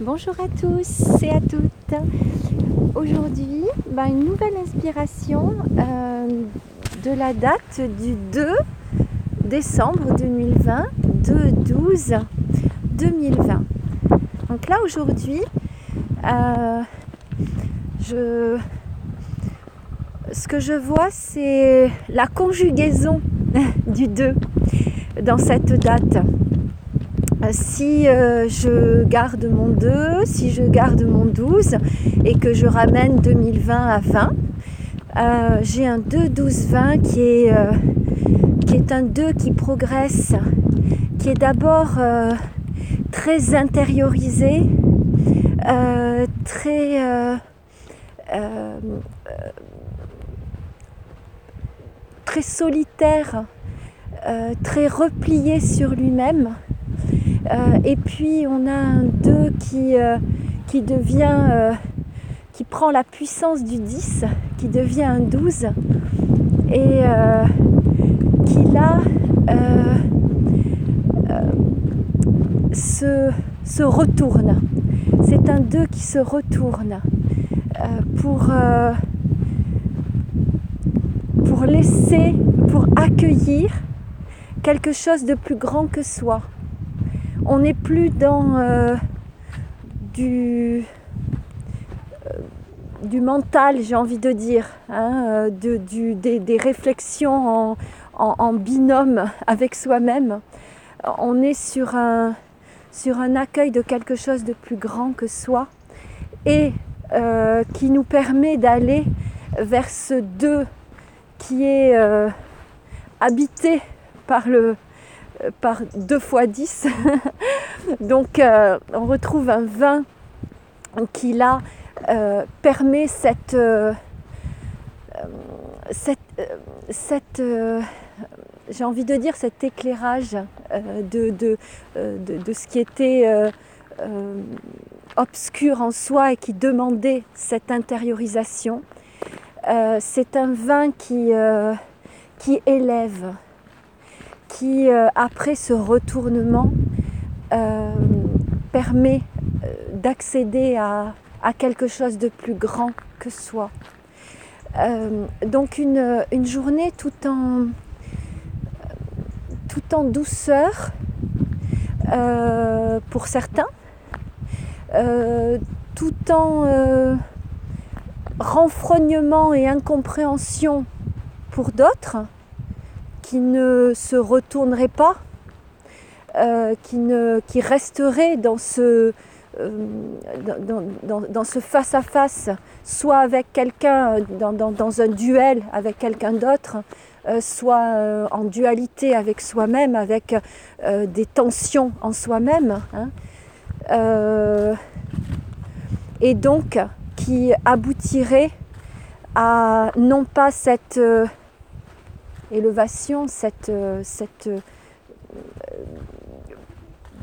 Bonjour à tous et à toutes. Aujourd'hui, bah, une nouvelle inspiration euh, de la date du 2 décembre 2020, 2-12 2020. Donc là aujourd'hui, euh, je, ce que je vois c'est la conjugaison du 2 dans cette date. Euh, si euh, je garde mon 2, si je garde mon 12 et que je ramène 2020 à 20, euh, j'ai un 2, 12, 20 qui est, un 2 qui progresse, qui est d'abord très intériorisé, très solitaire, très replié sur lui-même. Euh, et puis on a un 2 qui, euh, qui devient, euh, qui prend la puissance du 10, qui devient un 12 et qui là se, se, retourne. C'est un 2 qui se retourne pour, pour laisser, pour accueillir quelque chose de plus grand que soi on n'est plus dans euh, du, euh, du mental, j'ai envie de dire, hein, de, du, des, réflexions en, binôme avec soi-même. On est sur un, sur un accueil de quelque chose de plus grand que soi et euh, qui nous permet d'aller vers ce deux qui est habité par le, euh, par 2 fois 10. Donc euh, on retrouve un vin qui là euh, permet cette, cette, j'ai envie de dire cet éclairage de, ce qui était obscur en soi et qui demandait cette intériorisation. c'est un vin qui élève, qui, euh, après ce retournement, euh, permet euh, d'accéder à, quelque chose de plus grand que soi. donc une, journée tout en, tout en douceur pour certains, tout en renfrognement et incompréhension pour d'autres, qui ne se retournerait pas, euh, qui, ne, qui resterait dans ce, euh, dans, ce face-à-face, soit avec quelqu'un, dans, un duel avec quelqu'un d'autre, euh, soit en dualité avec soi-même, avec des tensions en soi-même. Hein. et donc qui aboutirait à non pas cette élévation, cette, euh, cette euh,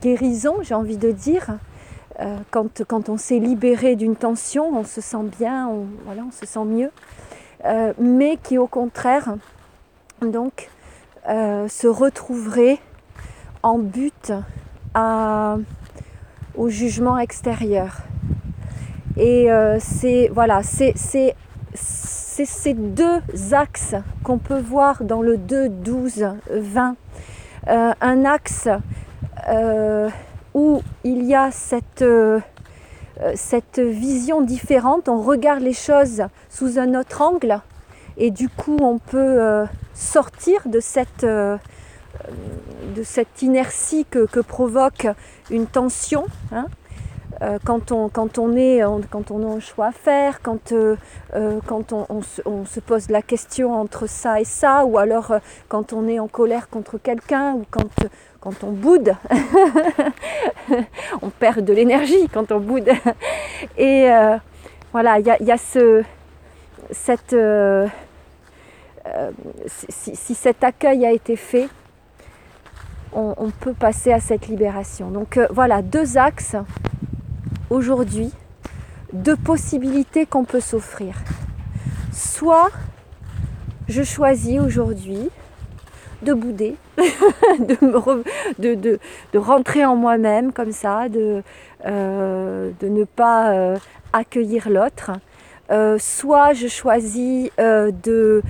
guérison, j'ai envie de dire. Euh, quand, quand, on s'est libéré d'une tension, on se sent bien, on, voilà, on se sent mieux, mais qui au contraire donc se retrouverait en but à, au jugement extérieur. Et c'est voilà, c'est c'est ces deux axes qu'on peut voir dans le 2, 12, 20. un axe euh, où il y a cette, euh, cette vision différente, on regarde les choses sous un autre angle et du coup on peut euh, sortir de cette, de inertie que, provoque une tension. Hein. Euh, quand, on, quand, on est, quand on a un choix à faire, quand, euh, euh, quand on, se, pose la question entre ça et ça, ou alors quand on est en colère contre quelqu'un, ou quand, quand on boude, on perd de l'énergie quand on boude. Et voilà, il y a, ce, cette, si, cet accueil a été fait, on peut passer à cette libération. Donc voilà, deux axes aujourd'hui deux possibilités qu'on peut s'offrir. Soit je choisis aujourd'hui de bouder, de, rentrer en moi-même comme ça, de, de ne pas accueillir l'autre. soit je choisis de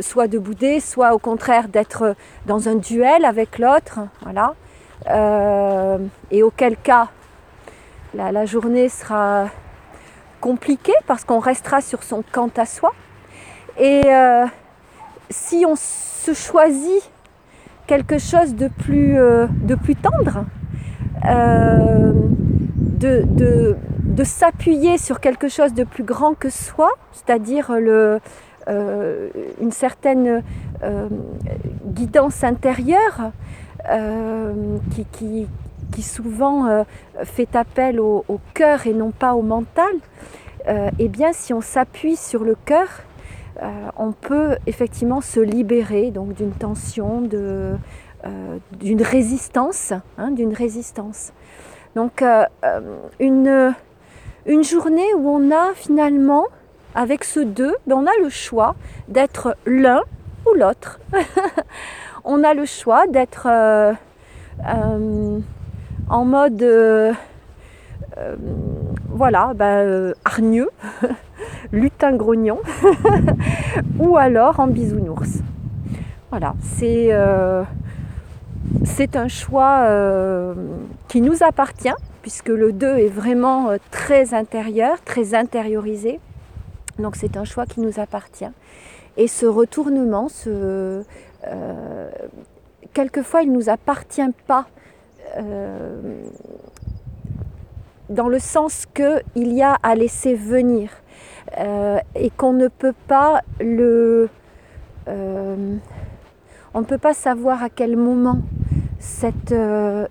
soit de bouder, soit au contraire d'être dans un duel avec l'autre, voilà. et auquel cas la, journée sera compliquée parce qu'on restera sur son quant à soi. Et euh, si on se choisit quelque chose de plus, euh, tendre, euh, de, s'appuyer sur quelque chose de plus grand que soi, c'est-à-dire une certaine guidance intérieure qui, qui souvent euh, fait appel au, cœur et non pas au mental, euh, eh bien si on s'appuie sur le cœur, euh, on peut effectivement se libérer donc d'une tension, de, d'une résistance, hein, d'une résistance. Donc une, une journée où on a finalement, avec ce deux, ben, on a le choix d'être l'un ou l'autre. on a le choix d'être en mode euh, euh, voilà, ben, euh, hargneux, lutin grognon, ou alors en bisounours. Voilà, c'est c'est un choix qui nous appartient, puisque le 2 est vraiment très intérieur, très intériorisé. Donc c'est un choix qui nous appartient. Et ce retournement, quelquefois, il ne nous appartient pas euh, dans le sens qu'il y a à laisser venir euh, et qu'on ne peut pas le... Euh, on ne peut pas savoir à quel moment cette,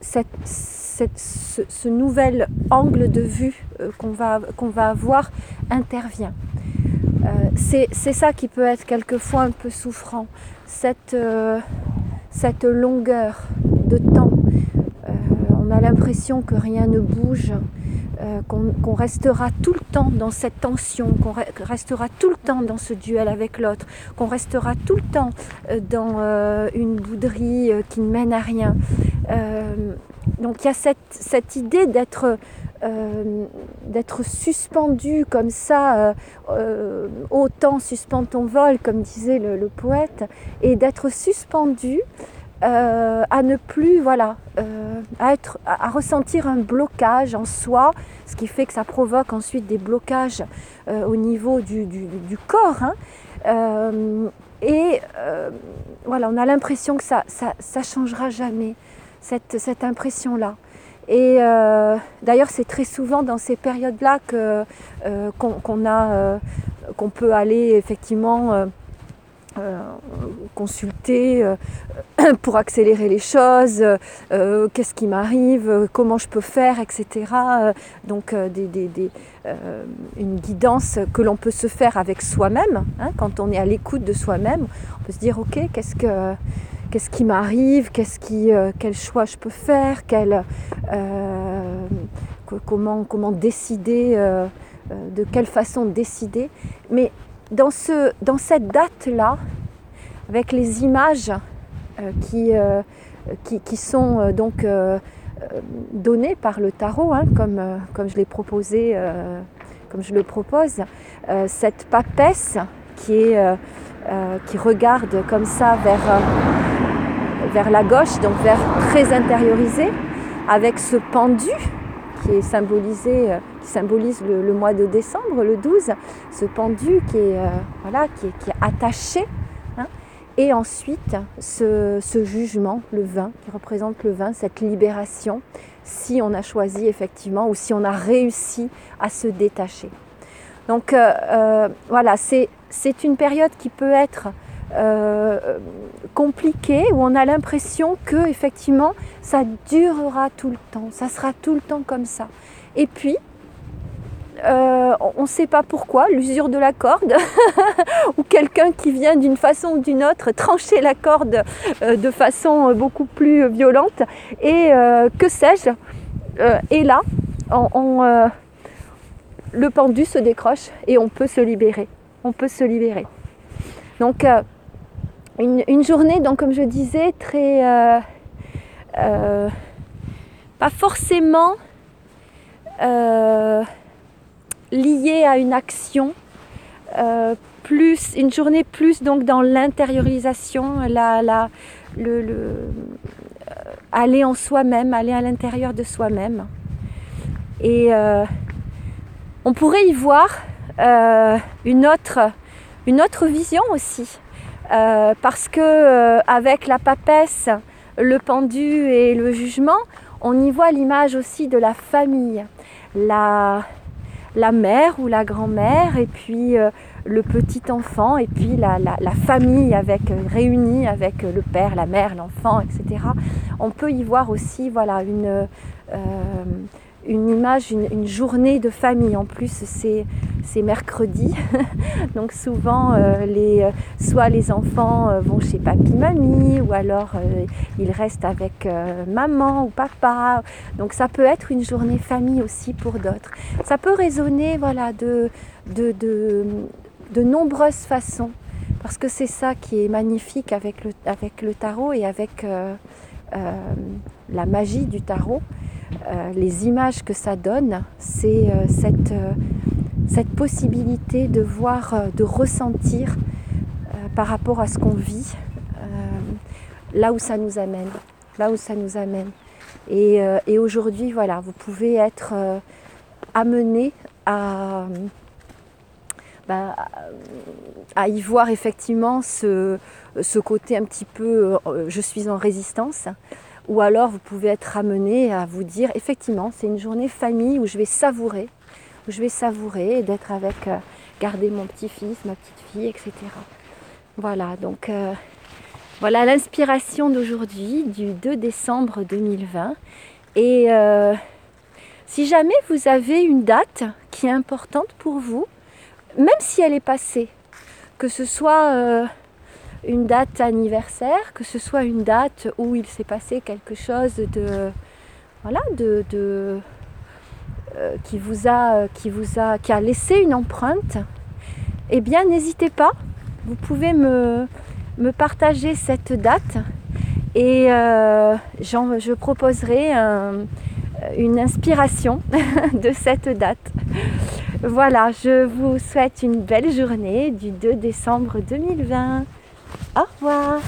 cette, ce, ce, nouvel angle de vue qu'on va, va avoir intervient. c'est ça qui peut être quelquefois un peu souffrant, cette, cette longueur de temps on a l'impression que rien ne bouge, euh, qu'on restera tout le temps dans cette tension, qu'on restera tout le temps dans ce duel avec l'autre, qu'on restera tout le temps euh, dans euh, une bouderie qui ne mène à rien. donc il y a cette, idée d'être d'être suspendu comme ça, autant suspend ton vol, comme disait le poète, et d'être suspendu euh, à ne plus, voilà, euh, à, être, à, ressentir un blocage en soi, ce qui fait que ça provoque ensuite des blocages euh, au niveau du, du, corps. Hein. et voilà, on a l'impression que ça, ça, ça, changera jamais, cette, cette impression-là. Et d'ailleurs, c'est très souvent dans ces périodes-là a, qu'on peut aller effectivement euh, consulter euh, pour accélérer les choses, euh, qu'est-ce qui m'arrive, comment je peux faire, etc. donc une guidance que l'on peut se faire avec soi-même, hein, quand on est à l'écoute de soi-même, on peut se dire ok, qu'est-ce que qu'est-ce qui m'arrive, qu'est-ce qui, quel choix je peux faire, comment, comment décider, de quelle façon décider. Mais dans, ce, dans cette date-là, avec les images euh, qui, euh, qui, qui, sont euh, donc données par le tarot, hein, comme, comme je l'ai proposé, comme je le propose, cette papesse qui, est, qui regarde comme ça vers, vers la gauche, donc vers très intériorisé, avec ce pendu qui est symbolisé, euh, qui symbolise le, mois de décembre, le 12, ce pendu qui est, euh, voilà, qui est, attaché. Hein. et ensuite, ce, jugement, le vin, qui représente le vin, cette libération, si on a choisi effectivement ou si on a réussi à se détacher. Donc euh, voilà, c'est une période qui peut être euh, compliqué où on a l'impression que effectivement ça durera tout le temps, ça sera tout le temps comme ça. Et puis euh, on ne sait pas pourquoi, l'usure de la corde, ou quelqu'un qui vient d'une façon ou d'une autre trancher la corde euh, de façon beaucoup plus violente, et que sais-je, et là, le pendu se décroche et on peut se libérer. On peut se libérer. Donc, une, journée, donc comme je disais, très euh, euh, pas forcément liée à une action, plus une journée plus donc dans l'intériorisation, la, la, le, aller en soi-même, aller à l'intérieur de soi-même. Et on pourrait y voir une, autre, une autre vision aussi. Euh, parce que euh, avec la papesse, le pendu et le jugement, on y voit l'image aussi de la famille, la, mère ou la grand-mère, et puis euh, le petit enfant, et puis la, la, famille avec, réunie avec le père, la mère, l'enfant, etc. On peut y voir aussi voilà, une, une image, une, journée de famille. En plus, c'est, mercredi. Donc souvent, euh, les, euh, soit les enfants euh, vont chez papy, mamie, ou alors ils restent avec maman ou papa. Donc ça peut être une journée famille aussi pour d'autres. Ça peut résonner voilà, de, de, nombreuses façons. Parce que c'est ça qui est magnifique avec le, tarot et avec la magie du tarot euh, les images que ça donne, c'est euh, cette, euh, cette, possibilité de voir, de ressentir par rapport à ce qu'on vit, là où ça nous amène, là où ça nous amène. Et, et aujourd'hui, voilà, vous pouvez être amené à, bah, à y voir effectivement ce, ce, côté un petit peu je suis en résistance, ou alors vous pouvez être amené à vous dire effectivement c'est une journée famille où je vais savourer, où je vais savourer d'être avec, euh, garder mon petit-fils, ma petite fille, etc. Voilà, donc euh, voilà l'inspiration d'aujourd'hui, du 2 décembre 2020. Et euh, si jamais vous avez une date qui est importante pour vous, même si elle est passée, que ce soit une date anniversaire, que ce soit une date où il s'est passé quelque chose de voilà de, euh, qui vous a qui vous a qui a laissé une empreinte, eh bien n'hésitez pas, vous pouvez me, me partager cette date et euh, je proposerai une inspiration de cette date. Voilà, je vous souhaite une belle journée du 2 décembre 2020. Au revoir